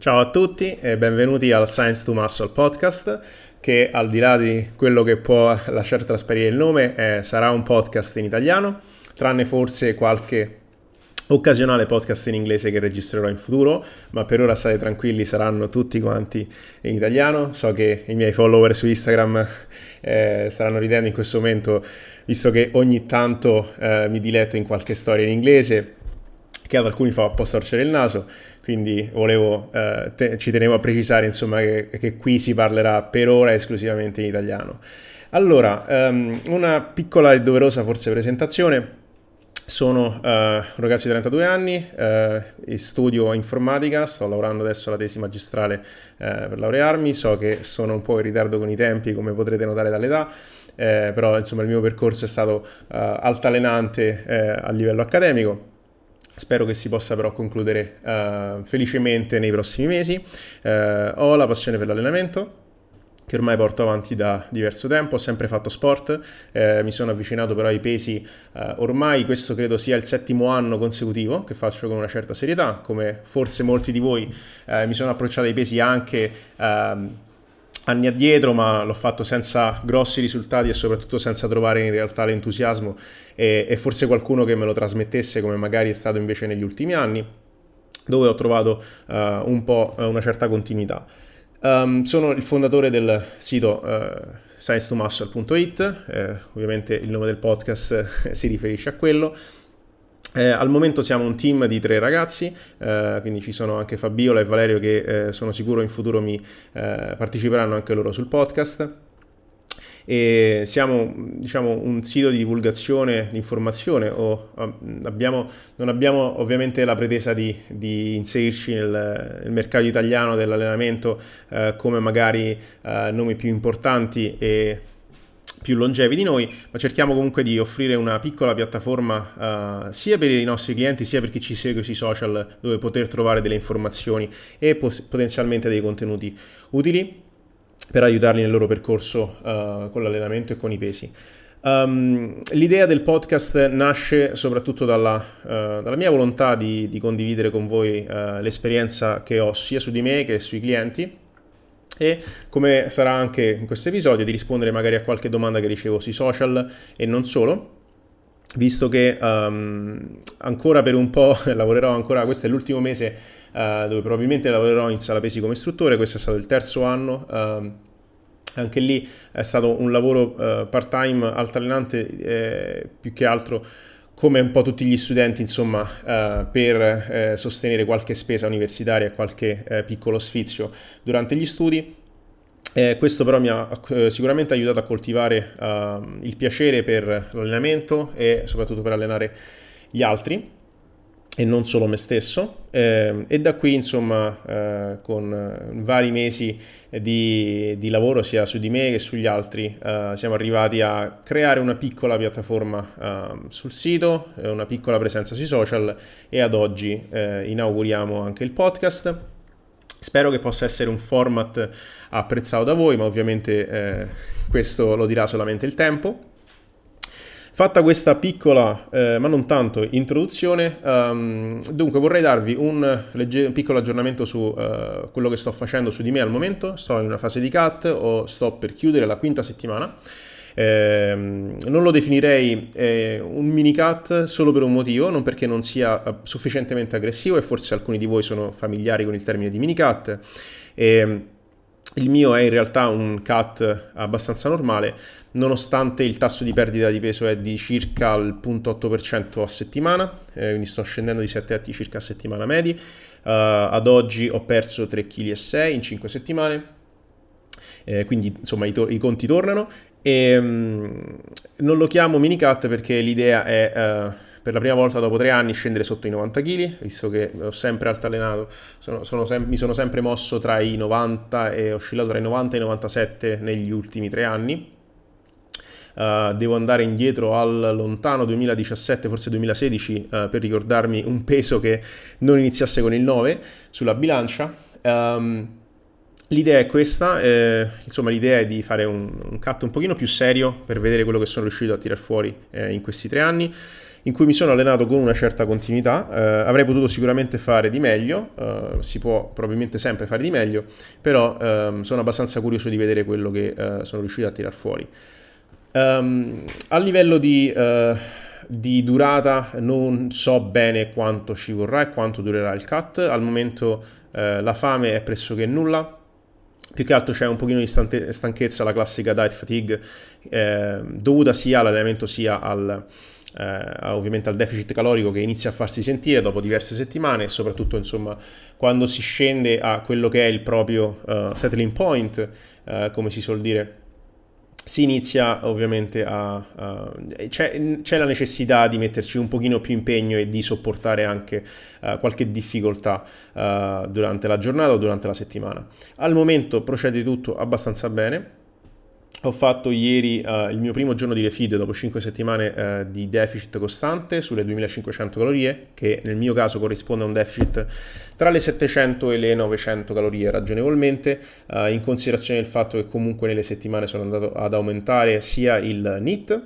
Ciao a tutti e benvenuti al Science to Muscle podcast che al di là di quello che può lasciare trasparire il nome eh, sarà un podcast in italiano, tranne forse qualche occasionale podcast in inglese che registrerò in futuro, ma per ora state tranquilli, saranno tutti quanti in italiano. So che i miei follower su Instagram eh, staranno ridendo in questo momento, visto che ogni tanto eh, mi diletto in qualche storia in inglese, che ad alcuni fa un po' storcere il naso, quindi volevo, eh, te- ci tenevo a precisare insomma che, che, qui si parlerà per ora esclusivamente in italiano. Allora, um, una piccola e doverosa forse presentazione. Sono uh, un ragazzo di 32 anni, uh, studio informatica, sto lavorando adesso alla tesi magistrale uh, per laurearmi, so che sono un po' in ritardo con i tempi come potrete notare dall'età, però insomma il mio percorso è stato altalenante a livello accademico Spero che si possa però concludere uh, felicemente nei prossimi mesi. Uh, ho la passione per l'allenamento, che ormai porto avanti da diverso tempo, ho sempre fatto sport, eh, mi sono avvicinato però ai pesi, eh, ormai questo credo sia il settimo anno consecutivo che faccio con una certa serietà, come forse molti di voi eh, mi sono approcciato ai pesi anche ehm, anni addietro, ma l'ho fatto senza grossi risultati e soprattutto senza trovare in realtà l'entusiasmo e, e, forse qualcuno che me lo trasmettesse come magari è stato invece negli ultimi anni, dove ho trovato uh, un po' una certa continuità. Um, sono il fondatore del sito uh, science2muscle.it, eh, ovviamente il nome del podcast si riferisce a quello. Eh, al momento siamo un team di tre ragazzi, eh, quindi ci sono anche Fabiola e Valerio che eh, sono sicuro in futuro mi eh, parteciperanno anche loro sul podcast. E siamo diciamo, un sito di divulgazione, di informazione, o, abbiamo, non abbiamo ovviamente la pretesa di, di inserirci nel, nel, mercato italiano dell'allenamento eh, come magari eh, nomi più importanti e più longevi di noi, ma cerchiamo comunque di offrire una piccola piattaforma uh, sia per i nostri clienti sia per chi ci segue sui social dove poter trovare delle informazioni e pos- potenzialmente dei contenuti utili per aiutarli nel loro percorso uh, con l'allenamento e con i pesi. Um, l'idea del podcast nasce soprattutto dalla, uh, dalla mia volontà di, di, condividere con voi l'esperienza che ho sia su di me che sui clienti e come sarà anche in questo episodio di rispondere magari a qualche domanda che ricevo sui social e non solo visto che um, ancora per un po' lavorerò ancora, questo è l'ultimo mese uh, dove probabilmente lavorerò in sala pesi come istruttore, questo è stato il terzo anno. Uh, anche lì è stato un lavoro uh, part-time altalenante eh, più che altro come un po' tutti gli studenti, insomma, eh, per eh, sostenere qualche spesa universitaria qualche eh, piccolo sfizio durante gli studi. Eh, questo però mi ha eh, sicuramente aiutato a coltivare ehm, il piacere per l'allenamento e soprattutto per allenare gli altri e non solo me stesso eh, e da qui insomma eh, con eh, vari mesi di, di, lavoro sia su di me che sugli altri eh, siamo arrivati a creare una piccola piattaforma ehm, sul sito, una piccola presenza sui social e ad oggi eh, inauguriamo anche il podcast. Spero che possa essere un format apprezzato da voi, ma ovviamente eh, questo lo dirà solamente il tempo. Fatta questa piccola, eh, ma non tanto, introduzione, um, dunque vorrei darvi un, legge- piccolo aggiornamento su uh, quello che sto facendo su di me al momento. Sto in una fase di cut o sto per chiudere la quinta settimana. Eh, non lo definirei eh, un mini cut solo per un motivo, non perché non sia eh, sufficientemente aggressivo e forse alcuni di voi sono familiari con il termine di mini cut. Eh, il mio è in realtà un cut abbastanza normale, nonostante il tasso di perdita di peso è di circa il 0.8% a settimana, eh, quindi sto scendendo di 7 etti circa a settimana medi. Uh, ad oggi ho perso 3,6 kg in 5 settimane, eh, quindi insomma i, to- i, conti tornano. E, um, non lo chiamo mini cut perché l'idea è... Uh, per la prima volta dopo tre anni scendere sotto i 90 kg, visto che ho sempre altalenato, sono, sono sem- mi sono sempre mosso tra i 90 e oscillato tra i 90 e i 97 negli ultimi tre anni. Uh, devo andare indietro al lontano 2017, forse 2016, uh, per ricordarmi un peso che non iniziasse con il 9 sulla bilancia. Um, L'idea è questa, eh, insomma l'idea è di fare un, un cut un pochino più serio per vedere quello che sono riuscito a tirar fuori eh, in questi tre anni in cui mi sono allenato con una certa continuità, eh, avrei potuto sicuramente fare di meglio, eh, si può probabilmente sempre fare di meglio, però ehm, sono abbastanza curioso di vedere quello che eh, sono riuscito a tirar fuori. Um, a livello di, uh, di, durata non so bene quanto ci vorrà e quanto durerà il cut, al momento uh, la fame è pressoché nulla, più che altro c'è un pochino di stanchezza, la classica diet fatigue, eh, dovuta sia all'allenamento sia al, eh, ovviamente al deficit calorico che inizia a farsi sentire dopo diverse settimane e soprattutto insomma quando si scende a quello che è il proprio uh, settling point, uh, come si suol dire si inizia ovviamente a... a c'è, c'è, la necessità di metterci un pochino più impegno e di sopportare anche uh, qualche difficoltà uh, durante la giornata o durante la settimana. Al momento procede tutto abbastanza bene, ho fatto ieri uh, il mio primo giorno di refeed dopo 5 settimane uh, di deficit costante sulle 2500 calorie, che nel mio caso corrisponde a un deficit tra le 700 e le 900 calorie ragionevolmente, uh, in considerazione del fatto che comunque nelle settimane sono andato ad aumentare sia il NIT,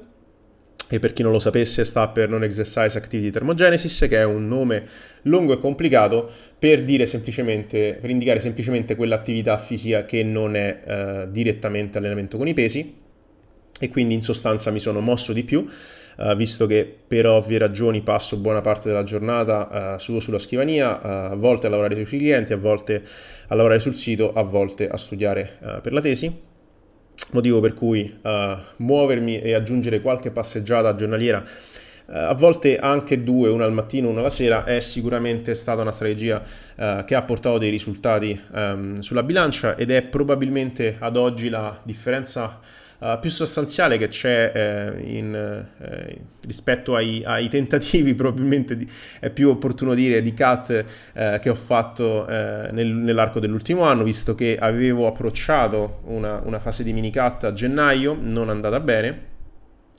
e per chi non lo sapesse sta per Non Exercise Activity Thermogenesis, che è un nome lungo e complicato per, per indicare semplicemente quell'attività fisica che non è eh, direttamente allenamento con i pesi e quindi in sostanza mi sono mosso di più. Uh, visto che per ovvie ragioni passo buona parte della giornata uh, su, sulla scrivania, uh, a volte a lavorare sui clienti, a volte a lavorare sul sito, a volte a studiare per la tesi motivo per cui uh, muovermi e aggiungere qualche passeggiata giornaliera, uh, a volte anche due, una al mattino, una alla sera, è sicuramente stata una strategia uh, che ha portato dei risultati um, sulla bilancia ed è probabilmente ad oggi la differenza uh, più sostanziale che c'è eh, in, eh, rispetto ai, ai, tentativi, probabilmente di, è più opportuno dire, di cut eh, che ho fatto eh, nel, nell'arco dell'ultimo anno, visto che avevo approcciato una, una fase di mini cut a gennaio, non andata bene,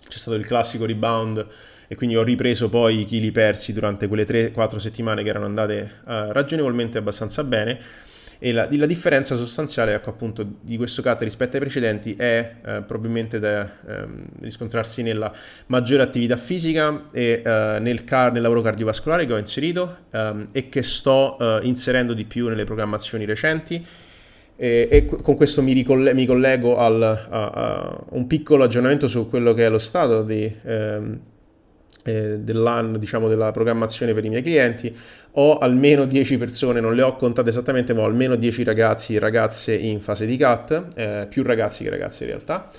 c'è stato il classico rebound e quindi ho ripreso poi i chili persi durante quelle 3-4 settimane che erano andate uh, ragionevolmente abbastanza bene e la, la, differenza sostanziale ecco, appunto, di questo cut rispetto ai precedenti è eh, probabilmente da ehm, riscontrarsi nella maggiore attività fisica e eh, nel, car- nel, lavoro cardiovascolare che ho inserito ehm, e che sto eh, inserendo di più nelle programmazioni recenti. E, e con questo mi, ricolle- mi collego al, a, a, un piccolo aggiornamento su quello che è lo stato di, ehm, eh, dell'anno, diciamo, della programmazione per i miei clienti, ho almeno 10 persone, non le ho contate esattamente, ma ho almeno 10 ragazzi e ragazze in fase di cut, eh, più ragazzi che ragazze in realtà.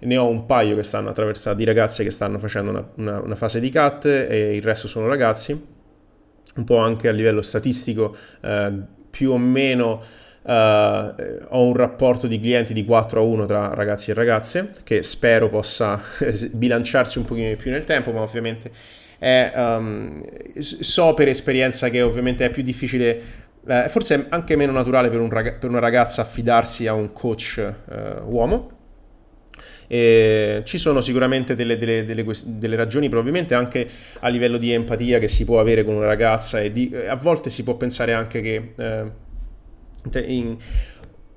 Ne ho un paio che stanno attraversando, di ragazze che stanno facendo una, una, una fase di cut e il resto sono ragazzi. Un po' anche a livello statistico, eh, più o meno Uh, ho un rapporto di clienti di 4 a 1 tra ragazzi e ragazze che spero possa bilanciarsi un pochino di più nel tempo, ma ovviamente è, um, so per esperienza che ovviamente è più difficile, eh, forse è anche meno naturale per, un rag- per, una ragazza affidarsi a un coach uh, uomo. E ci sono sicuramente delle, delle, delle, delle, ragioni, probabilmente anche a livello di empatia che si può avere con una ragazza e di, a volte si può pensare anche che eh, in,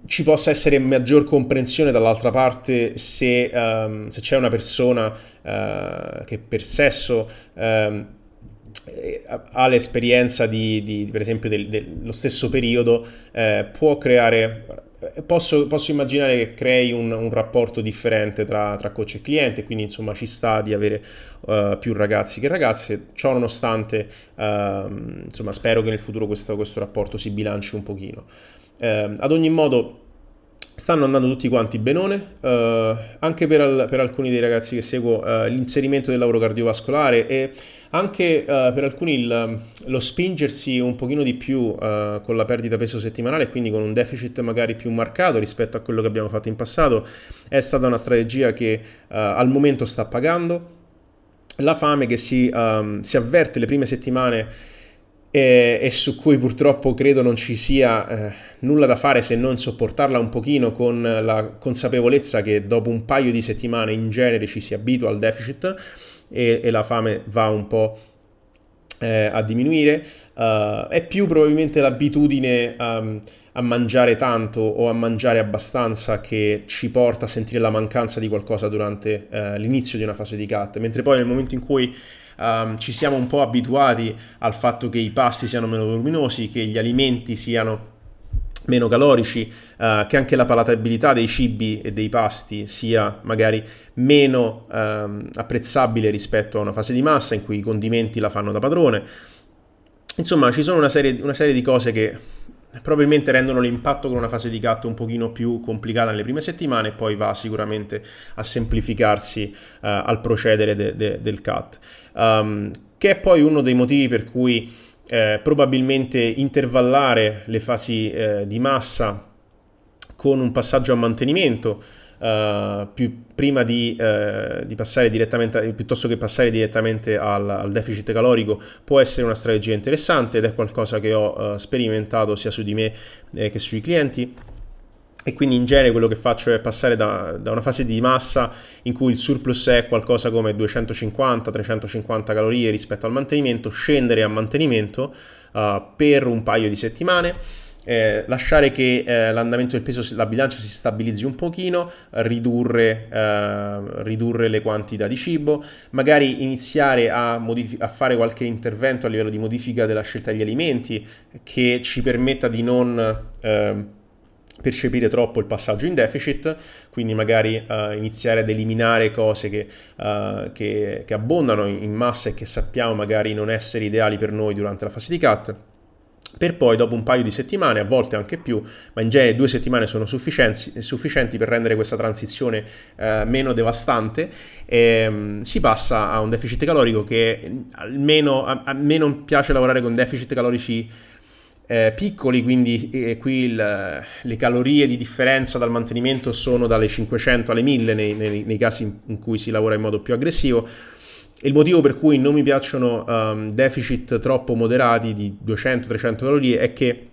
ci possa essere maggior comprensione dall'altra parte se, um, se c'è una persona uh, che per sesso um, ha l'esperienza di, di, per esempio del, dello stesso periodo eh, può creare posso, posso, immaginare che crei un, un rapporto differente tra, tra, coach e cliente quindi insomma ci sta di avere uh, più ragazzi che ragazze. Ciò nonostante uh, insomma spero che nel futuro questo, questo rapporto si bilanci un pochino eh, ad ogni modo, stanno andando tutti quanti benone, eh, anche per, al, per, alcuni dei ragazzi che seguo, eh, l'inserimento del lavoro cardiovascolare e anche eh, per alcuni il, lo spingersi un pochino di più eh, con la perdita peso settimanale, quindi con un deficit magari più marcato rispetto a quello che abbiamo fatto in passato, è stata una strategia che eh, al momento sta pagando. La fame che si, um, si avverte le prime settimane e, e, su cui purtroppo credo non ci sia eh, nulla da fare se non sopportarla un pochino con la consapevolezza che dopo un paio di settimane in genere ci si abitua al deficit e, e la fame va un po' eh, a diminuire, uh, è più probabilmente l'abitudine um, a mangiare tanto o a mangiare abbastanza che ci porta a sentire la mancanza di qualcosa durante uh, l'inizio di una fase di cut, mentre poi nel momento in cui um, ci siamo un po' abituati al fatto che i pasti siano meno voluminosi, che gli alimenti siano meno calorici, uh, che anche la palatabilità dei cibi e dei pasti sia magari meno um, apprezzabile rispetto a una fase di massa in cui i condimenti la fanno da padrone. Insomma, ci sono una serie, una serie di cose che probabilmente rendono l'impatto con una fase di cut un pochino più complicata nelle prime settimane e poi va sicuramente a semplificarsi uh, al procedere de- de- del cut. Um, che è poi uno dei motivi per cui eh, probabilmente intervallare le fasi eh, di massa con un passaggio a mantenimento uh, più, prima di, uh, di, passare direttamente, piuttosto che passare direttamente al, al, deficit calorico, può essere una strategia interessante ed è qualcosa che ho uh, sperimentato sia su di me eh, che sui clienti. E quindi in genere quello che faccio è passare da, da, una fase di massa in cui il surplus è qualcosa come 250-350 calorie rispetto al mantenimento, scendere a mantenimento per un paio di settimane eh, lasciare che eh, l'andamento del peso, la bilancia si stabilizzi un pochino, ridurre, eh, ridurre le quantità di cibo, magari iniziare a, modifi- a, fare qualche intervento a livello di modifica della scelta degli alimenti che ci permetta di non ehm, percepire troppo il passaggio in deficit, quindi magari uh, iniziare ad eliminare cose che, uh, che, che abbondano in massa e che sappiamo magari non essere ideali per noi durante la fase di cut per poi dopo un paio di settimane, a volte anche più, ma in genere due settimane sono sufficienti, per rendere questa transizione eh, meno devastante, ehm, si passa a un deficit calorico che almeno a, a me non piace lavorare con deficit calorici eh, piccoli, quindi eh, qui il, le calorie di differenza dal mantenimento sono dalle 500 alle 1000 nei, nei, nei casi in cui si lavora in modo più aggressivo il motivo per cui non mi piacciono um, deficit troppo moderati di 200-300 calorie è che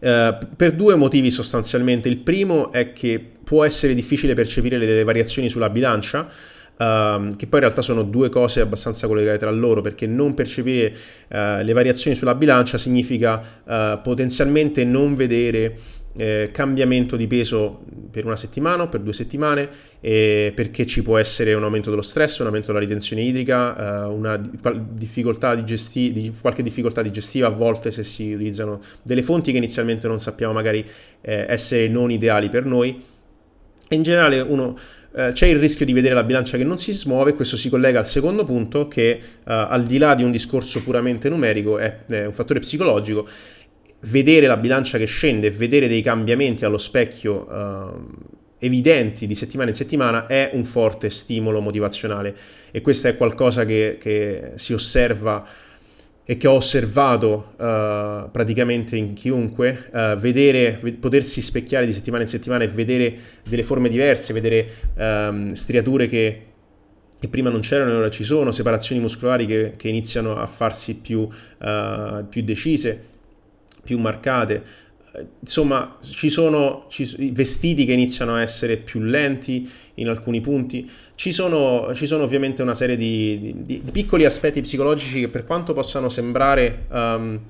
uh, per due motivi sostanzialmente. Il primo è che può essere difficile percepire le, le variazioni sulla bilancia, Uh, che poi in realtà sono due cose abbastanza collegate tra loro, perché non percepire uh, le variazioni sulla bilancia significa uh, potenzialmente non vedere eh, cambiamento di peso per una settimana o per due settimane eh, perché ci può essere un aumento dello stress, un aumento della ritenzione idrica, eh, difficoltà digesti- di, qualche difficoltà digestiva a volte se si utilizzano delle fonti che inizialmente non sappiamo magari eh, essere non ideali per noi. In generale uno Uh, c'è il rischio di vedere la bilancia che non si smuove, questo si collega al secondo punto che uh, al di là di un discorso puramente numerico è, è un fattore psicologico vedere la bilancia che scende vedere dei cambiamenti allo specchio uh, evidenti di settimana in settimana è un forte stimolo motivazionale. E questo è qualcosa che, che si osserva e che ho osservato uh, praticamente in chiunque, uh, vedere, potersi specchiare di settimana in settimana e vedere delle forme diverse, vedere um, striature che, che, prima non c'erano e ora ci sono, separazioni muscolari che, che iniziano a farsi più, uh, più decise più marcate. Insomma, ci sono ci, vestiti che iniziano a essere più lenti in alcuni punti. Ci sono, ci sono ovviamente una serie di, di, di, piccoli aspetti psicologici che, per quanto possano sembrare um,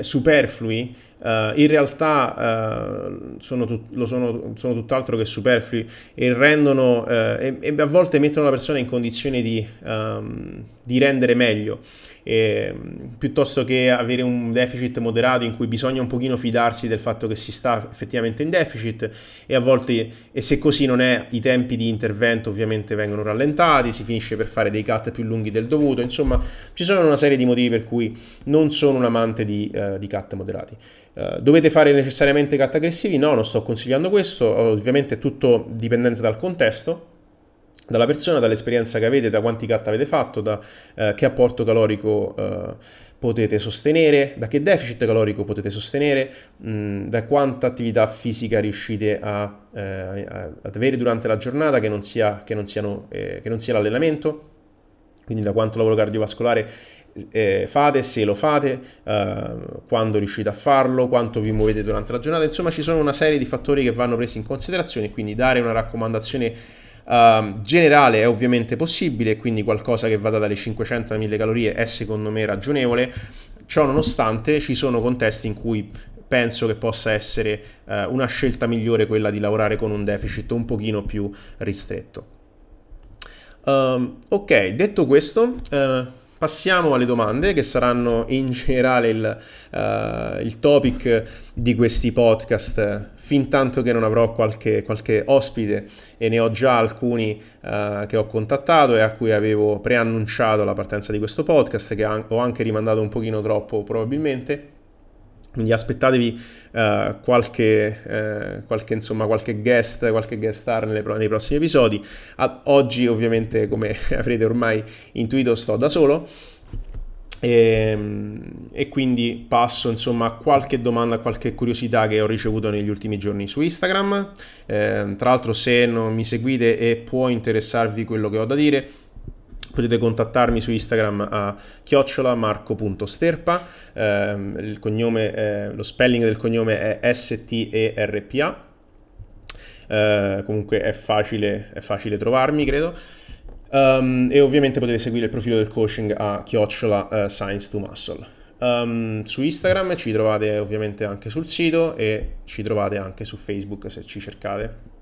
superflui, Uh, in realtà uh, sono, tut- sono, sono, tutt'altro che superflui e rendono uh, e, e, a volte mettono la persona in condizione di, um, di rendere meglio eh, piuttosto che avere un deficit moderato in cui bisogna un pochino fidarsi del fatto che si sta effettivamente in deficit e a volte, e se così non è, i tempi di intervento ovviamente vengono rallentati, si finisce per fare dei cut più lunghi del dovuto, insomma ci sono una serie di motivi per cui non sono un amante di, uh, di cut moderati. Uh, dovete fare necessariamente cut aggressivi? No, non sto consigliando questo, ovviamente è tutto dipendente dal contesto dalla persona, dall'esperienza che avete, da quanti cut avete fatto, da eh, che apporto calorico eh, potete sostenere, da che deficit calorico potete sostenere, mh, mm, da quanta attività fisica riuscite a, eh, ad avere durante la giornata che non sia, che non siano, eh, che non sia l'allenamento, quindi da quanto lavoro cardiovascolare eh, fate, se lo fate, eh, quando riuscite a farlo, quanto vi muovete durante la giornata, insomma ci sono una serie di fattori che vanno presi in considerazione, quindi dare una raccomandazione Uh, generale è ovviamente possibile, quindi qualcosa che vada dalle 500 alle 1000 calorie è secondo me ragionevole. Ciò nonostante ci sono contesti in cui penso che possa essere uh, una scelta migliore quella di lavorare con un deficit un pochino più ristretto. Um, ok, detto questo, uh, passiamo alle domande che saranno in generale il, uh, il, topic di questi podcast, fin tanto che non avrò qualche, qualche ospite e ne ho già alcuni uh, che ho contattato e a cui avevo preannunciato la partenza di questo podcast, che ho anche rimandato un pochino troppo probabilmente. Quindi aspettatevi uh, qualche, uh, qualche, insomma, qualche guest, qualche guest star nelle, nei prossimi episodi. A, oggi ovviamente, come avrete ormai intuito, sto da solo. E, ehm, e, quindi passo insomma a qualche domanda, a qualche curiosità che ho ricevuto negli ultimi giorni su Instagram. Eh, tra l'altro, se non mi seguite e può interessarvi quello che ho da dire, potete contattarmi su Instagram a chiocciolamarco.sterpa, eh, il cognome, eh, lo spelling del cognome è S-T-E-R-P-A, eh, comunque è facile, è facile trovarmi credo. Um, e ovviamente potete seguire il profilo del coaching a chiocciola uh, science to muscle. Um, su Instagram ci trovate ovviamente anche sul sito e ci trovate anche su Facebook se ci cercate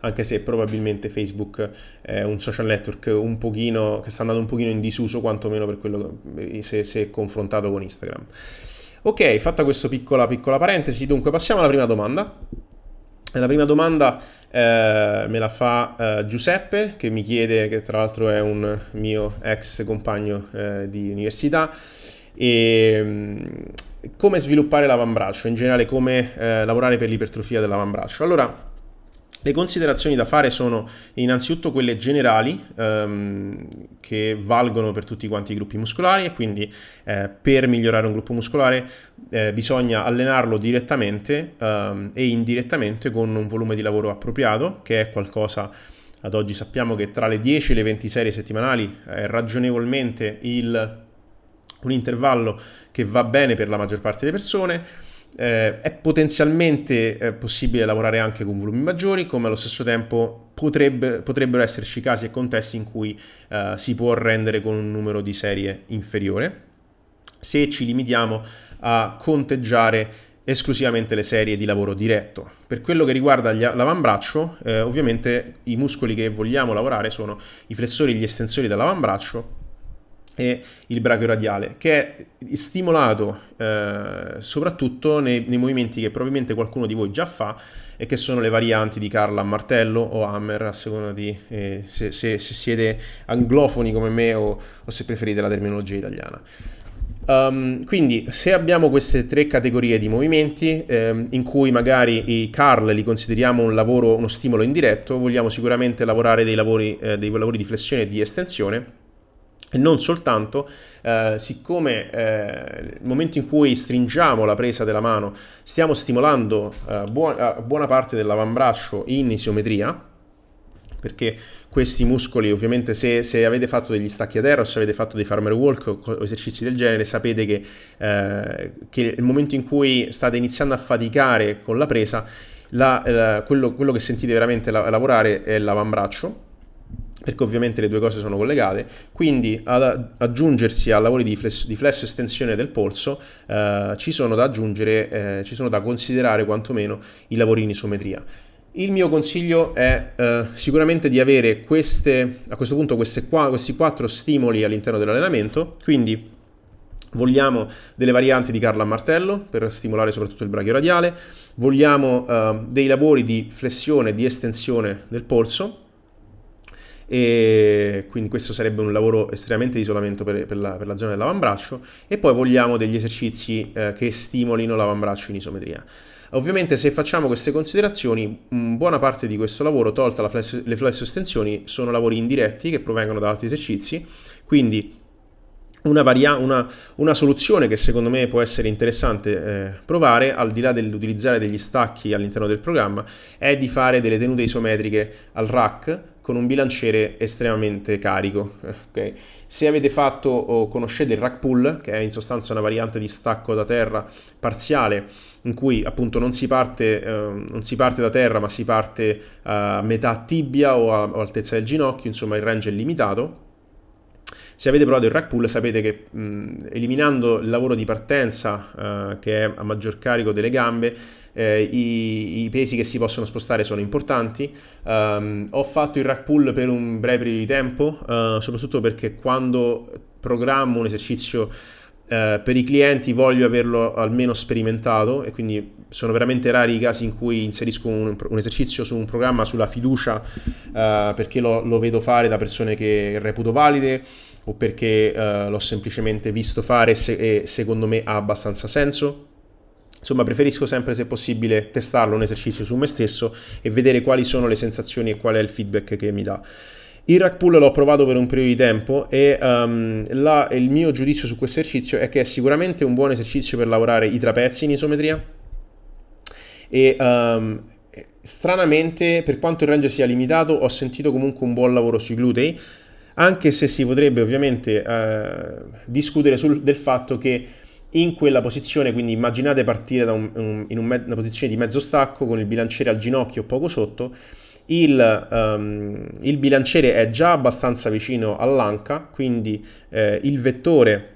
anche se probabilmente Facebook è un social network un pochino, che sta andando un pochino in disuso, quantomeno per quello se, se confrontato con Instagram. Ok, fatta questa piccola, piccola parentesi, dunque passiamo alla prima domanda. La prima domanda eh, me la fa eh, Giuseppe, che mi chiede, che tra l'altro è un mio ex compagno eh, di università, e, mm, come sviluppare l'avambraccio, in generale come eh, lavorare per l'ipertrofia dell'avambraccio. Allora, le considerazioni da fare sono innanzitutto quelle generali ehm, che valgono per tutti quanti i gruppi muscolari e quindi eh, per migliorare un gruppo muscolare eh, bisogna allenarlo direttamente ehm, e indirettamente con un volume di lavoro appropriato che è qualcosa ad oggi sappiamo che tra le 10 e le 20 serie settimanali è ragionevolmente il, un intervallo che va bene per la maggior parte delle persone eh, è potenzialmente eh, possibile lavorare anche con volumi maggiori, come allo stesso tempo potrebbe, potrebbero esserci casi e contesti in cui eh, si può rendere con un numero di serie inferiore, se ci limitiamo a conteggiare esclusivamente le serie di lavoro diretto. Per quello che riguarda l'avambraccio, eh, ovviamente i muscoli che vogliamo lavorare sono i flessori e gli estensori dell'avambraccio, e il brachio radiale, che è stimolato eh, soprattutto nei, nei, movimenti che probabilmente qualcuno di voi già fa e che sono le varianti di Carla a martello o hammer, a seconda di eh, se, se, se, siete anglofoni come me o, o se preferite la terminologia italiana. Um, quindi se abbiamo queste tre categorie di movimenti ehm, in cui magari i curl li consideriamo un lavoro, uno stimolo indiretto, vogliamo sicuramente lavorare dei lavori, eh, dei lavori di flessione e di estensione e non soltanto, eh, siccome eh, nel momento in cui stringiamo la presa della mano stiamo stimolando eh, buona, buona parte dell'avambraccio in isometria, perché questi muscoli ovviamente se, se, avete fatto degli stacchi a terra o se avete fatto dei farmer walk o, esercizi del genere sapete che, eh, che nel momento in cui state iniziando a faticare con la presa la, la, quello, quello, che sentite veramente la, lavorare è l'avambraccio perché ovviamente le due cose sono collegate, quindi ad aggiungersi a lavori di flesso, di flesso estensione del polso eh, ci sono da aggiungere, eh, ci sono da considerare quantomeno i lavori in isometria. Il mio consiglio è eh, sicuramente di avere queste, a questo punto qua, questi quattro stimoli all'interno dell'allenamento, quindi vogliamo delle varianti di Carla a martello per stimolare soprattutto il brachio radiale, vogliamo eh, dei lavori di flessione e di estensione del polso, e quindi questo sarebbe un lavoro estremamente di isolamento per, per, la, per la, zona dell'avambraccio e poi vogliamo degli esercizi eh, che stimolino l'avambraccio in isometria. Ovviamente se facciamo queste considerazioni, buona parte di questo lavoro, tolta flesso, le flesso estensioni, sono lavori indiretti che provengono da altri esercizi, quindi una, varia- una, una, soluzione che secondo me può essere interessante eh, provare, al di là dell'utilizzare degli stacchi all'interno del programma, è di fare delle tenute isometriche al rack con un bilanciere estremamente carico. Okay? Se avete fatto o conoscete il rack pull, che è in sostanza una variante di stacco da terra parziale, in cui appunto non si parte, eh, non si parte da terra, ma si parte a metà tibia o a, o altezza del ginocchio, insomma il range è limitato Se avete provato il rack pull sapete che mh, eliminando il lavoro di partenza uh, che è a maggior carico delle gambe, eh, i, i, pesi che si possono spostare sono importanti. Um, ho fatto il rack pull per un breve periodo di tempo, uh, soprattutto perché quando programmo un esercizio eh, per i clienti voglio averlo almeno sperimentato e quindi sono veramente rari i casi in cui inserisco un, un esercizio su un programma sulla fiducia eh, perché lo, lo, vedo fare da persone che reputo valide o perché eh, l'ho semplicemente visto fare se, e secondo me ha abbastanza senso. Insomma, preferisco sempre, se possibile, testarlo un esercizio su me stesso e vedere quali sono le sensazioni e qual è il feedback che mi dà. Il rack pull l'ho provato per un periodo di tempo e um, la, il mio giudizio su questo esercizio è che è sicuramente un buon esercizio per lavorare i trapezi in isometria e um, stranamente per quanto il range sia limitato ho sentito comunque un buon lavoro sui glutei anche se si potrebbe ovviamente uh, discutere sul, del fatto che in quella posizione, quindi immaginate partire un, un, in un, una posizione di mezzo stacco con il bilanciere al ginocchio poco sotto il, um, il bilanciere è già abbastanza vicino all'anca, quindi eh, il vettore,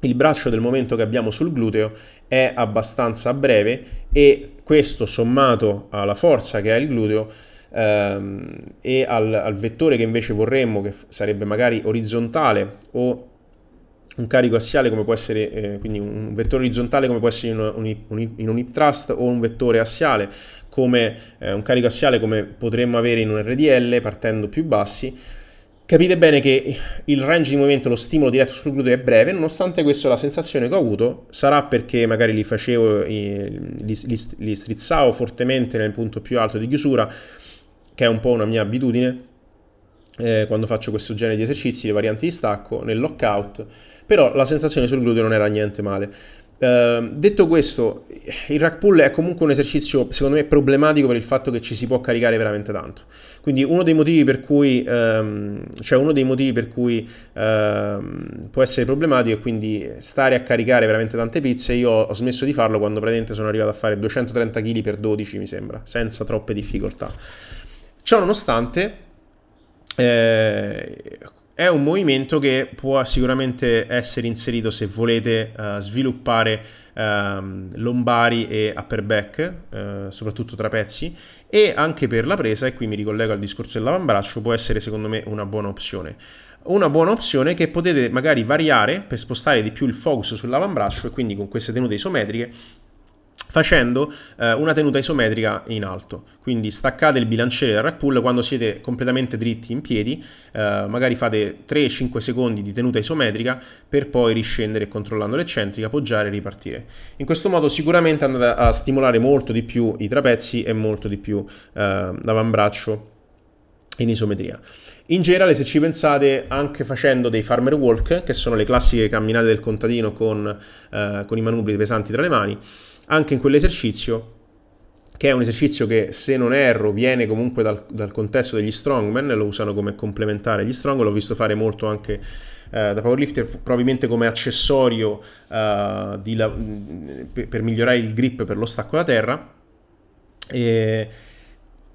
il braccio del momento che abbiamo sul gluteo è abbastanza breve e questo sommato alla forza che ha il gluteo ehm, e al, al, vettore che invece vorremmo, che sarebbe magari orizzontale o un carico assiale come può essere, eh, quindi un vettore orizzontale come può essere in un, un, in un hip thrust o un vettore assiale come eh, un carico assiale come potremmo avere in un RDL partendo più bassi, capite bene che il range di movimento, lo stimolo diretto sul gluteo è breve, nonostante questo la sensazione che ho avuto sarà perché magari li facevo, li, li, li strizzavo fortemente nel punto più alto di chiusura, che è un po' una mia abitudine, eh, quando faccio questo genere di esercizi, le varianti di stacco, nel lockout, però la sensazione sul gluteo non era niente male. Uh, detto questo, il rack pull è comunque un esercizio secondo me problematico per il fatto che ci si può caricare veramente tanto. Quindi uno dei motivi per cui, um, cioè uno dei motivi per cui uh, può essere problematico è quindi stare a caricare veramente tante pizze. Io ho smesso di farlo quando praticamente sono arrivato a fare 230 kg per 12, mi sembra, senza troppe difficoltà. Ciò nonostante, eh, è un movimento che può sicuramente essere inserito se volete uh, sviluppare um, lombari e upper back, uh, soprattutto trapezi, e anche per la presa, e qui mi ricollego al discorso dell'avambraccio, può essere secondo me una buona opzione. Una buona opzione che potete magari variare per spostare di più il focus sull'avambraccio e quindi con queste tenute isometriche facendo eh, una tenuta isometrica in alto. Quindi staccate il bilanciere dal rack pull quando siete completamente dritti in piedi, eh, magari fate 3-5 secondi di tenuta isometrica per poi riscendere controllando l'eccentrica, appoggiare e ripartire. In questo modo sicuramente andate a stimolare molto di più i trapezi e molto di più eh, l'avambraccio in isometria. In generale, se ci pensate, anche facendo dei farmer walk, che sono le classiche camminate del contadino con, eh, con i manubri pesanti tra le mani, anche in quell'esercizio, che è un esercizio che se non erro viene comunque dal, dal contesto degli strongman, lo usano come complementare agli strong, l'ho visto fare molto anche eh, da powerlifter, probabilmente come accessorio eh, di, per, per migliorare il grip per lo stacco da terra. E,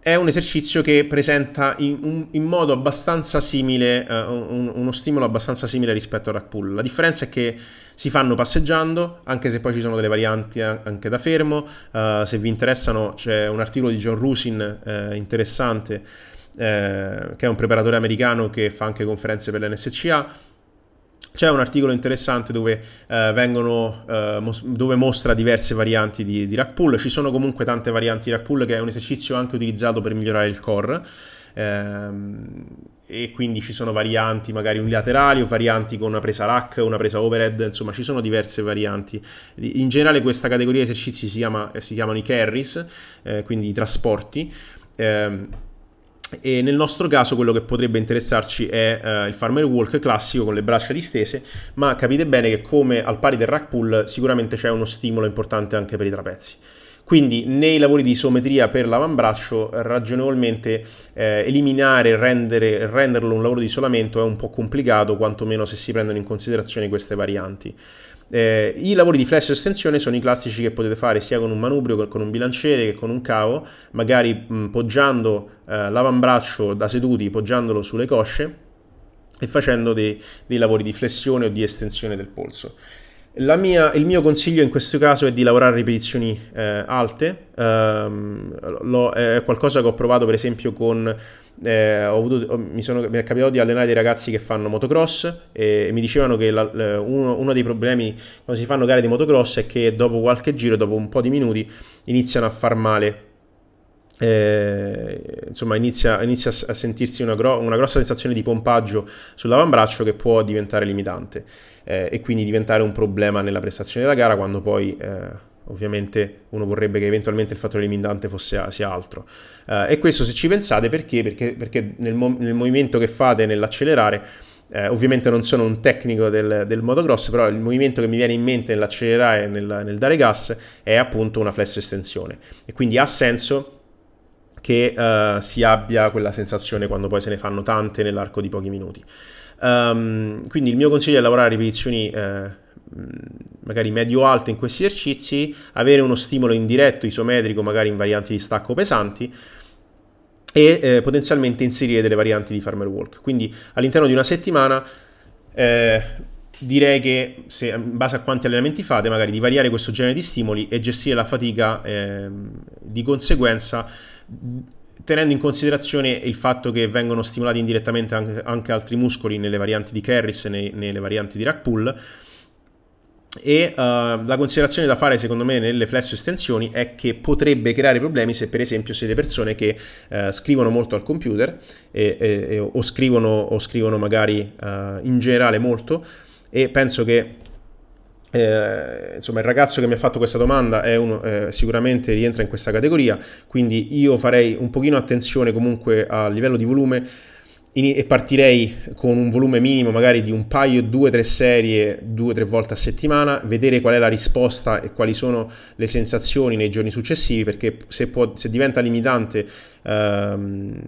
è un esercizio che presenta in, in modo abbastanza simile, uh, un, uno stimolo abbastanza simile rispetto al rack pull. La differenza è che si fanno passeggiando, anche se poi ci sono delle varianti anche da fermo. Uh, se vi interessano c'è un articolo di John Rusin uh, interessante, che è un preparatore americano che fa anche conferenze per l'NSCA c'è un articolo interessante dove, eh, vengono, eh, mos- dove mostra diverse varianti di, di, rack pull. Ci sono comunque tante varianti di rack pull che è un esercizio anche utilizzato per migliorare il core. Ehm, e quindi ci sono varianti magari unilaterali o varianti con una presa rack, una presa overhead, insomma ci sono diverse varianti. In generale questa categoria di esercizi si, chiama, si chiamano i carries, eh, quindi i trasporti. Eh, e nel nostro caso quello che potrebbe interessarci è uh, il farmer walk classico con le braccia distese, ma capite bene che come al pari del rack pull sicuramente c'è uno stimolo importante anche per i trapezi. Quindi nei lavori di isometria per l'avambraccio ragionevolmente eh, eliminare e renderlo un lavoro di isolamento è un po' complicato, quantomeno se si prendono in considerazione queste varianti. Eh, I lavori di flesso estensione sono i classici che potete fare sia con un manubrio che con un bilanciere che con un cavo, magari mh, poggiando eh, l'avambraccio da seduti, poggiandolo sulle cosce e facendo dei, dei lavori di flessione o di estensione del polso. Mia, il mio consiglio in questo caso è di lavorare a ripetizioni eh, alte, um, lo, è qualcosa che ho provato per esempio con eh, avuto, mi, sono, mi, è capitato di allenare dei ragazzi che fanno motocross e mi dicevano che la, uno, uno, dei problemi quando si fanno gare di motocross è che dopo qualche giro, dopo un po' di minuti, iniziano a far male. Eh, insomma, inizia, inizia, a sentirsi una, gro- una, grossa sensazione di pompaggio sull'avambraccio che può diventare limitante eh, e quindi diventare un problema nella prestazione della gara quando poi eh, ovviamente uno vorrebbe che eventualmente il fattore limitante fosse, sia altro. Uh, e questo se ci pensate perché? Perché, perché nel, mo- nel, movimento che fate nell'accelerare, eh, ovviamente non sono un tecnico del, del, motocross, però il movimento che mi viene in mente nell'accelerare e nel, nel dare gas è appunto una flesso estensione. E quindi ha senso che uh, si abbia quella sensazione quando poi se ne fanno tante nell'arco di pochi minuti. Um, quindi il mio consiglio è lavorare a ripetizioni eh, magari medio-alte in questi esercizi, avere uno stimolo indiretto isometrico magari in varianti di stacco pesanti e eh, potenzialmente inserire delle varianti di farmer walk. Quindi all'interno di una settimana eh, direi che se, in base a quanti allenamenti fate, magari di variare questo genere di stimoli e gestire la fatica eh, di conseguenza tenendo in considerazione il fatto che vengono stimolati indirettamente anche, anche altri muscoli nelle varianti di Carris e nei, nelle varianti di rack pull e uh, la considerazione da fare secondo me nelle flesso estensioni è che potrebbe creare problemi se per esempio siete persone che uh, scrivono molto al computer e, e, o, scrivono, o, scrivono, magari uh, in generale molto e penso che eh, insomma il ragazzo che mi ha fatto questa domanda uno, eh, sicuramente rientra in questa categoria quindi io farei un pochino attenzione comunque a livello di volume. E partirei con un volume minimo magari di un paio, due, tre serie, due, tre volte a settimana, vedere qual è la risposta e quali sono le sensazioni nei giorni successivi, perché se, può, se diventa limitante ehm,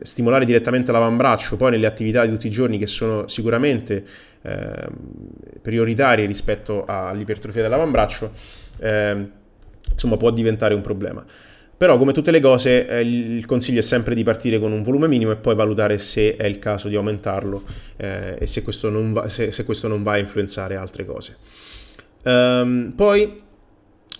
stimolare direttamente l'avambraccio, poi nelle attività di tutti i giorni che sono sicuramente ehm, prioritarie rispetto all'ipertrofia dell'avambraccio, ehm, insomma può diventare un problema. Però come tutte le cose eh, il consiglio è sempre di partire con un volume minimo e poi valutare se è il caso di aumentarlo eh, e se questo, va, se, se questo, non va, a influenzare altre cose. Um, poi,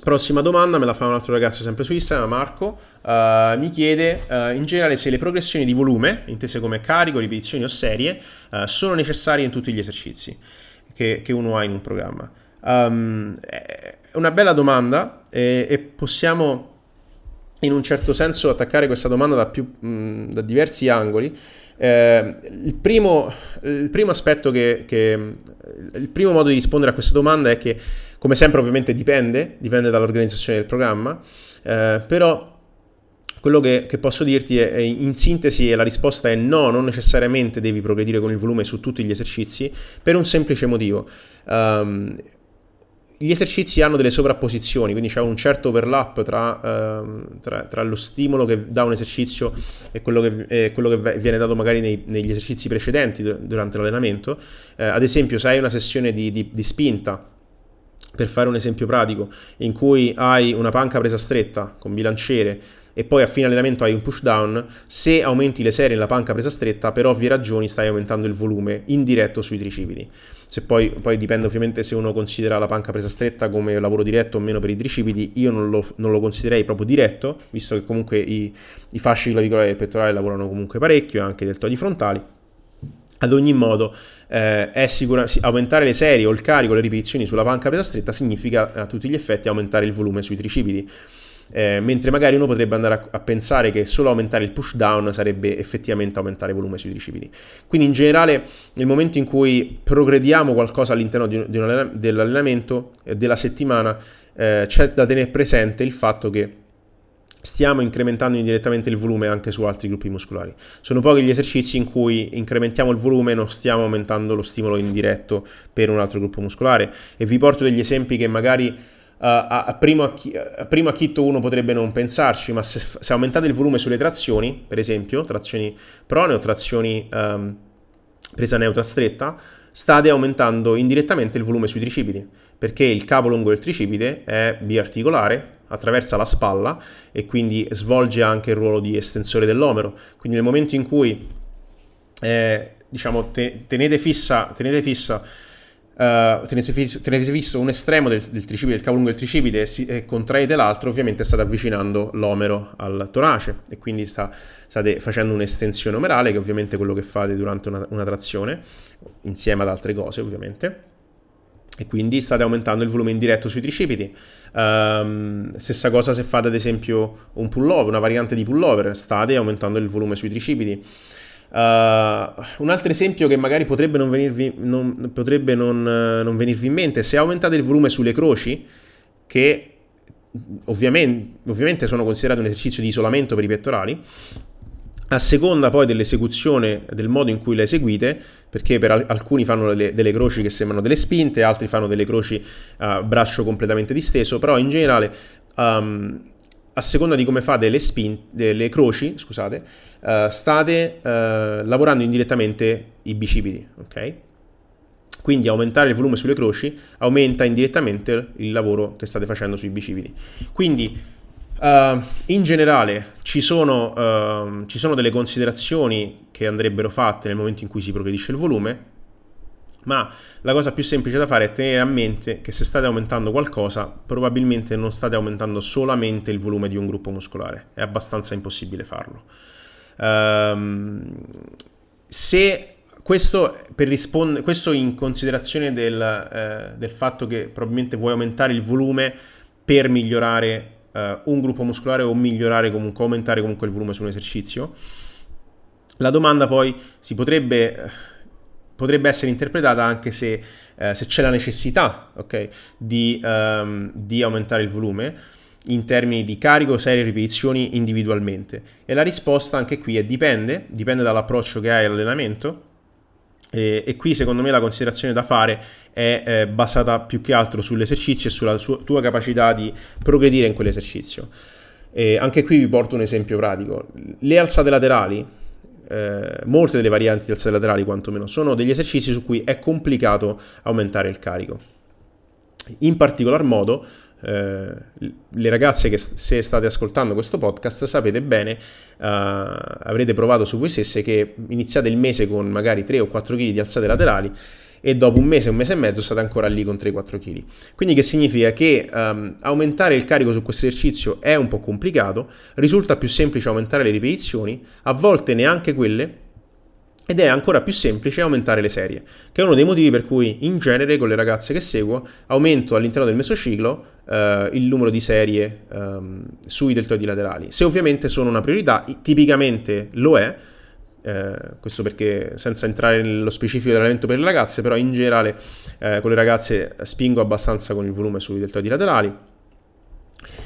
prossima domanda, me la fa un altro ragazzo sempre su Instagram, Marco, uh, mi chiede uh, in generale se le progressioni di volume, intese come carico, ripetizioni o serie, uh, sono necessarie in tutti gli esercizi che, che uno ha in un programma. Um, è una bella domanda e, e possiamo in un certo senso attaccare questa domanda da, più, mh, da diversi angoli. Eh, il, primo, il, primo, aspetto che, che, il primo modo di rispondere a questa domanda è che come sempre ovviamente dipende, dipende dall'organizzazione del programma, eh, però quello che, che, posso dirti è, è, in sintesi la risposta è no, non necessariamente devi progredire con il volume su tutti gli esercizi per un semplice motivo. Um, gli esercizi hanno delle sovrapposizioni, quindi c'è un certo overlap tra, ehm, tra, tra lo stimolo che dà un esercizio e quello che, e quello che viene dato magari nei, negli esercizi precedenti durante l'allenamento. Eh, ad esempio, se hai una sessione di, di, di spinta, per fare un esempio pratico, in cui hai una panca presa stretta con bilanciere e poi a fine allenamento hai un push down, se aumenti le serie nella panca presa stretta, per ovvie ragioni stai aumentando il volume indiretto sui tricipiti se poi, poi, dipende ovviamente se uno considera la panca presa stretta come lavoro diretto o meno per i tricipiti, io non lo, non lo considererei proprio diretto, visto che comunque i, i fasci clavicolari del pettorale lavorano comunque parecchio anche i deltoidi frontali. Ad ogni modo, eh, sicura, aumentare le serie o il carico, le ripetizioni sulla panca presa stretta significa a tutti gli effetti aumentare il volume sui tricipiti eh, mentre magari uno potrebbe andare a, a, pensare che solo aumentare il push down sarebbe effettivamente aumentare il volume sui tricipiti. Quindi in generale nel momento in cui progrediamo qualcosa all'interno di, di un, dell'allenamento eh, della settimana eh, c'è da tenere presente il fatto che stiamo incrementando indirettamente il volume anche su altri gruppi muscolari. Sono pochi gli esercizi in cui incrementiamo il volume e non stiamo aumentando lo stimolo indiretto per un altro gruppo muscolare e vi porto degli esempi che magari a, a, primo, a, primo acchitto uno potrebbe non pensarci, ma se, se, aumentate il volume sulle trazioni, per esempio, trazioni prone o trazioni um, presa neutra stretta, state aumentando indirettamente il volume sui tricipiti, perché il capo lungo del tricipite è biarticolare, attraversa la spalla e quindi svolge anche il ruolo di estensore dell'omero. Quindi nel momento in cui eh, diciamo, te, tenete fissa, tenete fissa Uh, tenete, fisso, un estremo del, del, tricipite, del cavo lungo del tricipite e, si, e, contraete l'altro, ovviamente state avvicinando l'omero al torace e quindi sta, state facendo un'estensione omerale che è ovviamente quello che fate durante una, una trazione, insieme ad altre cose ovviamente e quindi state aumentando il volume indiretto sui tricipiti. Um, stessa cosa se fate ad esempio un pullover, una variante di pullover, state aumentando il volume sui tricipiti. Uh, un altro esempio che magari potrebbe non venirvi, non, potrebbe non, non venirvi in mente, se aumentate il volume sulle croci, che ovviamente, ovviamente sono considerate un esercizio di isolamento per i pettorali, a seconda poi dell'esecuzione, del modo in cui le eseguite, perché per alcuni fanno delle, delle, croci che sembrano delle spinte, altri fanno delle croci a braccio completamente disteso, però in generale um, a seconda di come fate le, spin, le croci, scusate, uh, state uh, lavorando indirettamente i bicipiti, ok? Quindi aumentare il volume sulle croci aumenta indirettamente il lavoro che state facendo sui bicipiti. Quindi uh, in generale ci sono, ci sono delle considerazioni che andrebbero fatte nel momento in cui si progredisce il volume, ma la cosa più semplice da fare è tenere a mente che se state aumentando qualcosa, probabilmente non state aumentando solamente il volume di un gruppo muscolare, è abbastanza impossibile farlo. Um, se questo, rispond- questo, in considerazione del, eh, del, fatto che probabilmente vuoi aumentare il volume per migliorare eh, un gruppo muscolare o migliorare comunque, aumentare comunque il volume su un esercizio. La domanda poi si potrebbe potrebbe essere interpretata anche se, eh, se c'è la necessità okay, di, um, di, aumentare il volume in termini di carico, serie, ripetizioni individualmente. E la risposta anche qui è dipende, dipende dall'approccio che hai all'allenamento. E, e qui secondo me la considerazione da fare è eh, basata più che altro sull'esercizio e sulla sua, tua capacità di progredire in quell'esercizio. E anche qui vi porto un esempio pratico. Le alzate laterali, eh, molte delle varianti di alzate laterali quantomeno, sono degli esercizi su cui è complicato aumentare il carico. In particolar modo, eh, le ragazze che se state ascoltando questo podcast sapete bene, eh, avrete provato su voi stesse che iniziate il mese con magari 3 o 4 kg di alzate laterali e dopo un mese, un mese e mezzo state ancora lì con 3-4 kg. Quindi che significa che um, aumentare il carico su questo esercizio è un po' complicato, risulta più semplice aumentare le ripetizioni, a volte neanche quelle, ed è ancora più semplice aumentare le serie, che è uno dei motivi per cui in genere con le ragazze che seguo aumento all'interno del mesociclo eh, il numero di serie ehm, sui deltoidi laterali. Se ovviamente sono una priorità, tipicamente lo è, eh, questo perché senza entrare nello specifico dell'allenamento per le ragazze, però in generale eh, con le ragazze spingo abbastanza con il volume sui deltoidi laterali.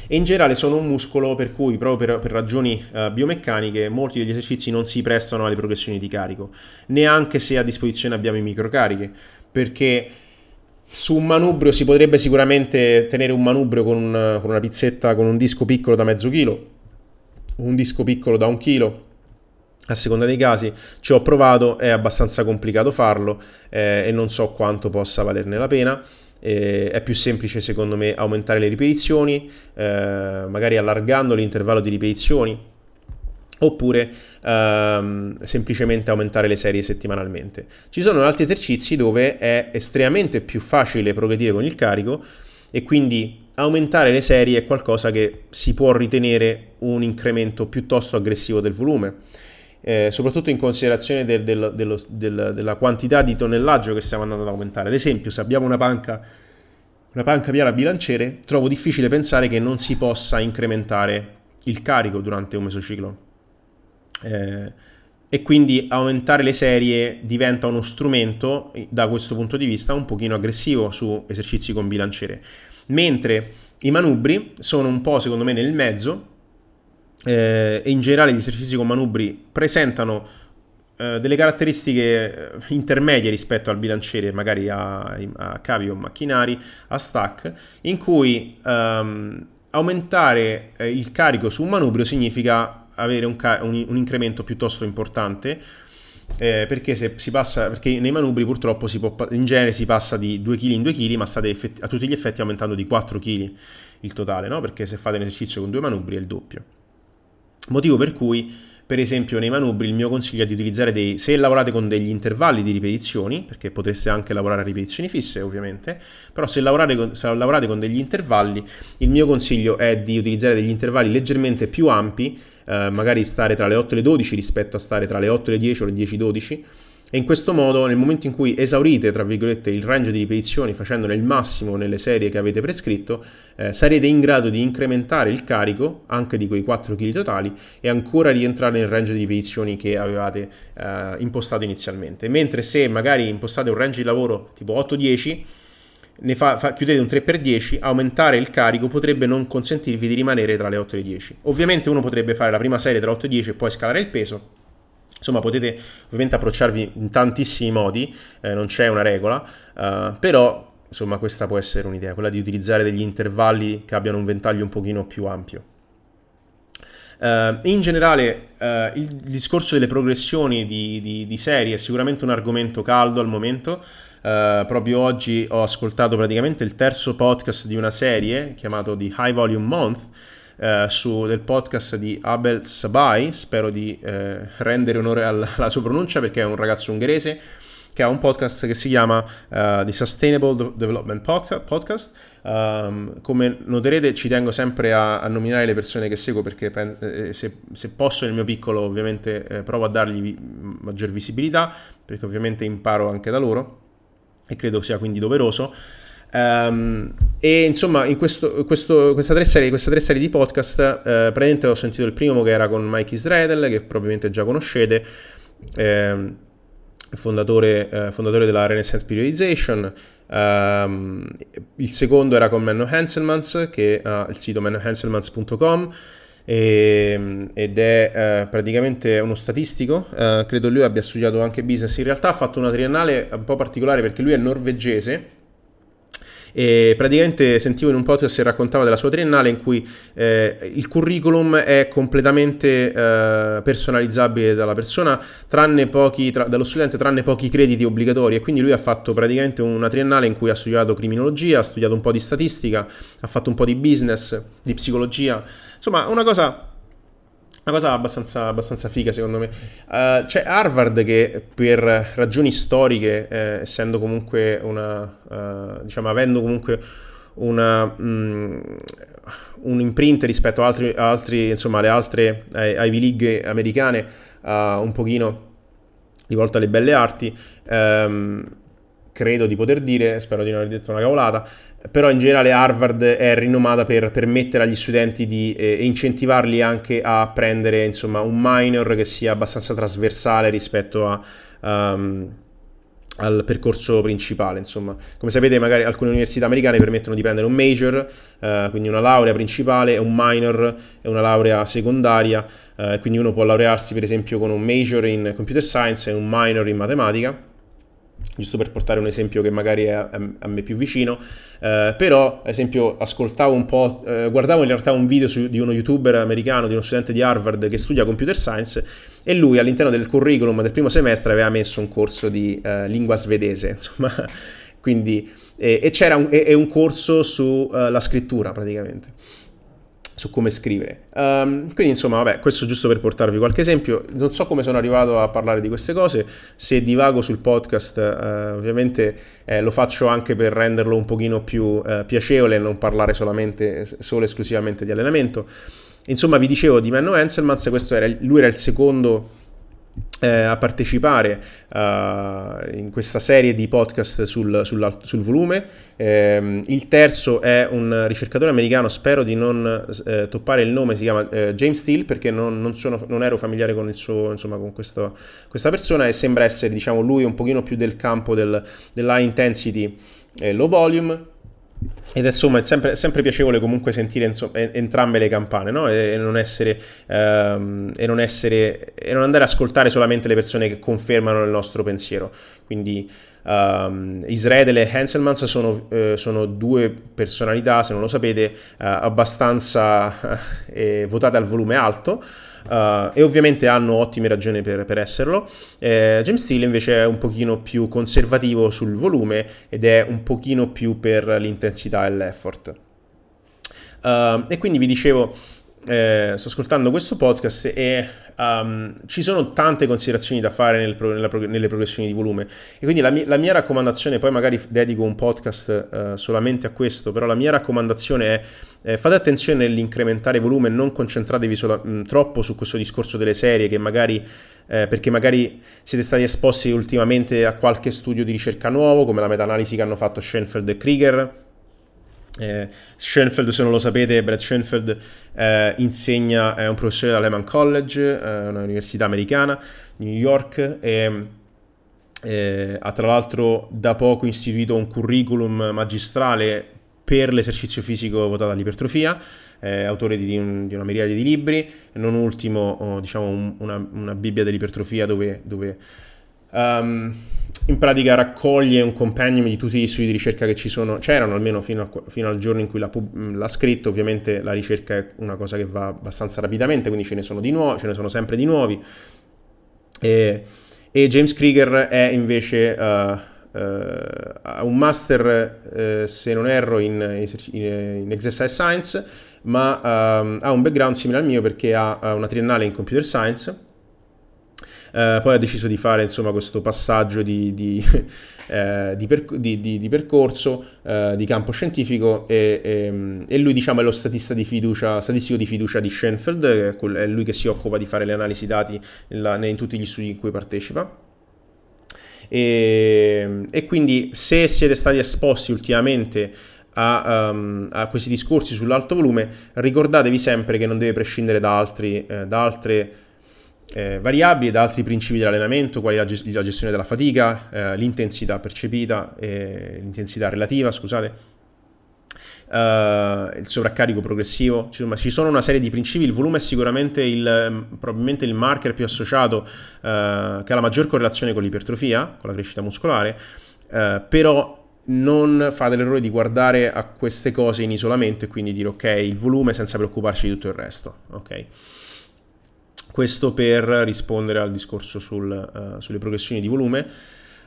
E in generale sono un muscolo per cui, proprio per, per ragioni uh, biomeccaniche, molti degli esercizi non si prestano alle progressioni di carico, neanche se a disposizione abbiamo i microcarichi, perché su un manubrio si potrebbe sicuramente tenere un manubrio con, un, con una pizzetta, con un disco piccolo da mezzo chilo, un disco piccolo da un chilo, a seconda dei casi ci ho provato, è abbastanza complicato farlo eh, e non so quanto possa valerne la pena. Eh, è più semplice secondo me aumentare le ripetizioni, eh, magari allargando l'intervallo di ripetizioni oppure ehm, semplicemente aumentare le serie settimanalmente. Ci sono altri esercizi dove è estremamente più facile progredire con il carico e quindi aumentare le serie è qualcosa che si può ritenere un incremento piuttosto aggressivo del volume eh, soprattutto in considerazione del, del, dello, del, della quantità di tonnellaggio che stiamo andando ad aumentare. Ad esempio, se abbiamo una panca, una panca piana bilanciere, trovo difficile pensare che non si possa incrementare il carico durante un mesociclo. Eh, e quindi aumentare le serie diventa uno strumento, da questo punto di vista, un pochino aggressivo su esercizi con bilanciere. Mentre i manubri sono un po', secondo me, nel mezzo, eh, e in generale gli esercizi con manubri presentano eh, delle caratteristiche eh, intermedie rispetto al bilanciere, magari a, a cavi o macchinari, a stack, in cui ehm, aumentare eh, il carico su un manubrio significa avere un, ca- un, un incremento piuttosto importante. Eh, perché, passa, perché nei manubri purtroppo può, in genere si passa di 2 kg in 2 kg, ma state effetti, a tutti gli effetti aumentando di 4 kg il totale, no? perché se fate un esercizio con due manubri è il doppio. Motivo per cui Per esempio nei manubri il mio consiglio è di utilizzare dei, se lavorate con degli intervalli di ripetizioni, perché potreste anche lavorare a ripetizioni fisse ovviamente, però se lavorate con, se lavorate con degli intervalli, il mio consiglio è di utilizzare degli intervalli leggermente più ampi, eh, magari stare tra le 8 e le 12 rispetto a stare tra le 8 e le 10 o le 10 e 12, e in questo modo, nel momento in cui esaurite, tra virgolette, il range di ripetizioni facendone il massimo nelle serie che avete prescritto, eh, sarete in grado di incrementare il carico anche di quei 4 kg totali e ancora rientrare nel range di ripetizioni che avevate eh, impostato inizialmente. Mentre se magari impostate un range di lavoro tipo 8-10, ne fa, fa, chiudete un 3x10, aumentare il carico potrebbe non consentirvi di rimanere tra le 8 e le 10. Ovviamente uno potrebbe fare la prima serie tra 8 e 10 e poi scalare il peso, Insomma, potete ovviamente approcciarvi in tantissimi modi, eh, non c'è una regola, eh, però insomma questa può essere un'idea, quella di utilizzare degli intervalli che abbiano un ventaglio un pochino più ampio. Uh, in generale uh, il discorso delle progressioni di, di, di, serie è sicuramente un argomento caldo al momento. Uh, proprio oggi ho ascoltato praticamente il terzo podcast di una serie chiamato The High Volume Month, eh, su, del podcast di Abel Sabai, spero di eh, rendere onore alla, alla, sua pronuncia perché è un ragazzo ungherese che ha un podcast che si chiama uh, The Sustainable Development Podcast. Um, come noterete ci tengo sempre a, a, nominare le persone che seguo perché eh, se, se, posso nel mio piccolo ovviamente eh, provo a dargli vi, maggior visibilità perché ovviamente imparo anche da loro e credo sia quindi doveroso. Um, e insomma, in questo, questo, questa, tre serie, questa, tre serie, di podcast, eh, praticamente ho sentito il primo che era con Mike Israel, che probabilmente già conoscete, eh, fondatore, eh, fondatore, della Renaissance Periodization. Um, il secondo era con Menno Hanselmans, che ha il sito mennohanselmans.com e, ed è eh, praticamente uno statistico, eh, credo lui abbia studiato anche business, in realtà ha fatto una triennale un po' particolare perché lui è norvegese e praticamente sentivo in un podcast che raccontava della sua triennale in cui eh, il curriculum è completamente eh, personalizzabile dalla persona, tranne pochi, tra, dallo studente, tranne pochi crediti obbligatori. E quindi lui ha fatto praticamente una triennale in cui ha studiato criminologia, ha studiato un po' di statistica, ha fatto un po' di business, di psicologia, insomma una cosa una cosa abbastanza, abbastanza figa secondo me. Uh, c'è Harvard che per ragioni storiche, eh, essendo comunque una, uh, diciamo, avendo comunque una, um, un imprint rispetto a altri, altri insomma, alle altre eh, Ivy League americane, uh, un pochino rivolta alle belle arti, um, credo di poter dire, spero di non aver detto una cavolata, però in generale Harvard è rinomata per permettere agli studenti di eh, incentivarli anche a prendere insomma, un minor che sia abbastanza trasversale rispetto a, um, al percorso principale. Insomma. Come sapete magari alcune università americane permettono di prendere un major, uh, quindi una laurea principale, un minor e una laurea secondaria, uh, quindi uno può laurearsi per esempio con un major in computer science e un minor in matematica giusto per portare un esempio che magari è a, me più vicino, eh, però ad esempio ascoltavo un po', eh, guardavo in realtà un video su, di uno youtuber americano, di uno studente di Harvard che studia computer science e lui all'interno del curriculum del primo semestre aveva messo un corso di eh, lingua svedese, insomma, quindi, e, c'era un, e, un corso sulla eh, scrittura praticamente su come scrivere. Um, quindi insomma, vabbè, questo giusto per portarvi qualche esempio. Non so come sono arrivato a parlare di queste cose, se divago sul podcast uh, ovviamente eh, lo faccio anche per renderlo un pochino più uh, piacevole e non parlare solamente, solo esclusivamente di allenamento. Insomma, vi dicevo di Menno Henselmans, questo era, lui era il secondo a partecipare uh, in questa serie di podcast sul, sul, sul volume. Eh, il terzo è un ricercatore americano, spero di non eh, toppare il nome, si chiama eh, James Steele perché non, non, sono, non, ero familiare con, il suo, insomma, con questo, questa persona e sembra essere diciamo, lui un pochino più del campo del, della intensity low volume ed insomma è sempre, è sempre, piacevole comunque sentire insomma, entrambe le campane no? e, e, non essere, um, e, non essere, e non andare ad ascoltare solamente le persone che confermano il nostro pensiero. Quindi um, Israele e Hanselmans sono, uh, sono, due personalità, se non lo sapete, uh, abbastanza uh, votate al volume alto. Uh, e ovviamente hanno ottime ragioni per, per esserlo. Eh, James Steele invece è un pochino più conservativo sul volume ed è un pochino più per l'intensità e l'effort. Uh, e quindi vi dicevo, eh, sto ascoltando questo podcast e um, ci sono tante considerazioni da fare nel pro- pro- nelle progressioni di volume. E quindi la, mi- la, mia raccomandazione, poi magari dedico un podcast uh, solamente a questo, però la mia raccomandazione è eh, fate attenzione nell'incrementare volume, non concentratevi sola- mh, troppo su questo discorso delle serie che magari eh, perché magari siete stati esposti ultimamente a qualche studio di ricerca nuovo, come la meta-analisi che hanno fatto Schoenfeld e Krieger, eh, Schoenfeld, se non lo sapete, Brad Schoenfeld eh, insegna, è un professore alla Lehman College, eh, un'università americana, New York, e eh, ha tra l'altro da poco istituito un curriculum magistrale per l'esercizio fisico votato all'ipertrofia, è autore di, un, di, una miriade di libri, non ultimo oh, diciamo un, una, una, Bibbia dell'ipertrofia dove, dove um, in pratica raccoglie un compendium di tutti gli studi di ricerca che ci sono, c'erano almeno fino, a, fino al giorno in cui l'ha, l'ha, scritto, ovviamente la ricerca è una cosa che va abbastanza rapidamente, quindi ce ne sono, di nuovi, ce ne sono sempre di nuovi. E, e James Krieger è invece uh, uh, un master, uh, se non erro, in, in, in exercise science, ma um, ha un background simile al mio perché ha una triennale in computer science eh, poi ha deciso di fare insomma, questo passaggio di, di, eh, di, per, di percorso eh, di campo scientifico e, e, ehm, e, lui diciamo, è lo statista di fiducia, statistico di fiducia di Schoenfeld, è lui che si occupa di fare le analisi dati in, in tutti gli studi in cui partecipa. E, e, quindi se siete stati esposti ultimamente a, um, a, questi discorsi sull'alto volume, ricordatevi sempre che non deve prescindere da, altri, eh, da altre eh, variabili da altri principi dell'allenamento, quali la, la gestione della fatica, eh, l'intensità percepita, eh, l'intensità relativa, scusate, Uh, il sovraccarico progressivo, insomma ci sono una serie di principi, il volume è sicuramente il, probabilmente il marker più associato uh, che ha la maggior correlazione con l'ipertrofia, con la crescita muscolare, uh, però non fate l'errore di guardare a queste cose in isolamento e quindi dire ok il volume senza preoccuparci di tutto il resto, ok? Questo per rispondere al discorso sul, uh, sulle progressioni di volume.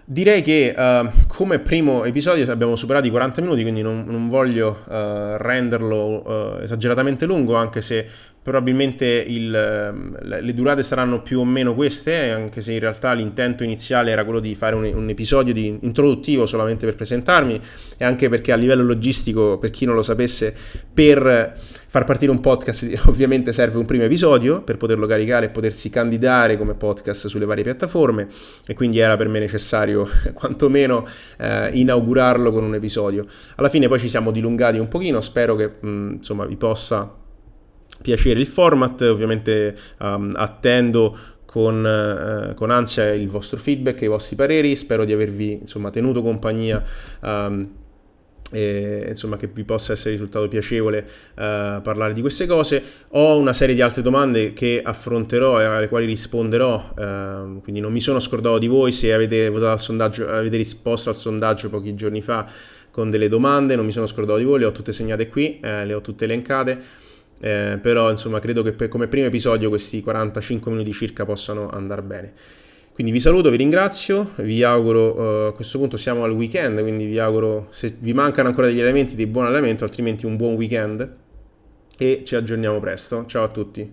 Direi che uh, come primo episodio abbiamo superato i 40 minuti, quindi non, non voglio uh, renderlo esageratamente lungo, anche se probabilmente il, le durate saranno più o meno queste, anche se in realtà l'intento iniziale era quello di fare un, un, episodio di introduttivo solamente per presentarmi e anche perché a livello logistico, per chi non lo sapesse, per far partire un podcast ovviamente serve un primo episodio per poterlo caricare e potersi candidare come podcast sulle varie piattaforme e quindi era per me necessario quantomeno eh, inaugurarlo con un episodio. Alla fine poi ci siamo dilungati un pochino, spero che mh, insomma vi possa piacere il format, ovviamente um, attendo con, uh, con, ansia il vostro feedback e i vostri pareri, spero di avervi insomma tenuto compagnia um, e, insomma che vi possa essere risultato piacevole uh, parlare di queste cose. Ho una serie di altre domande che affronterò e alle quali risponderò uh, quindi non mi sono scordato di voi. Se avete votato al sondaggio avete risposto al sondaggio pochi giorni fa con delle domande non mi sono scordato di voi le ho tutte segnate qui eh, le ho tutte elencate eh, però insomma credo che come primo episodio questi 45 minuti circa possano andare bene quindi vi saluto, vi ringrazio, vi auguro, uh, a questo punto siamo al weekend, quindi vi auguro, se vi mancano ancora degli elementi, di buon allenamento, altrimenti un buon weekend e ci aggiorniamo presto. Ciao a tutti.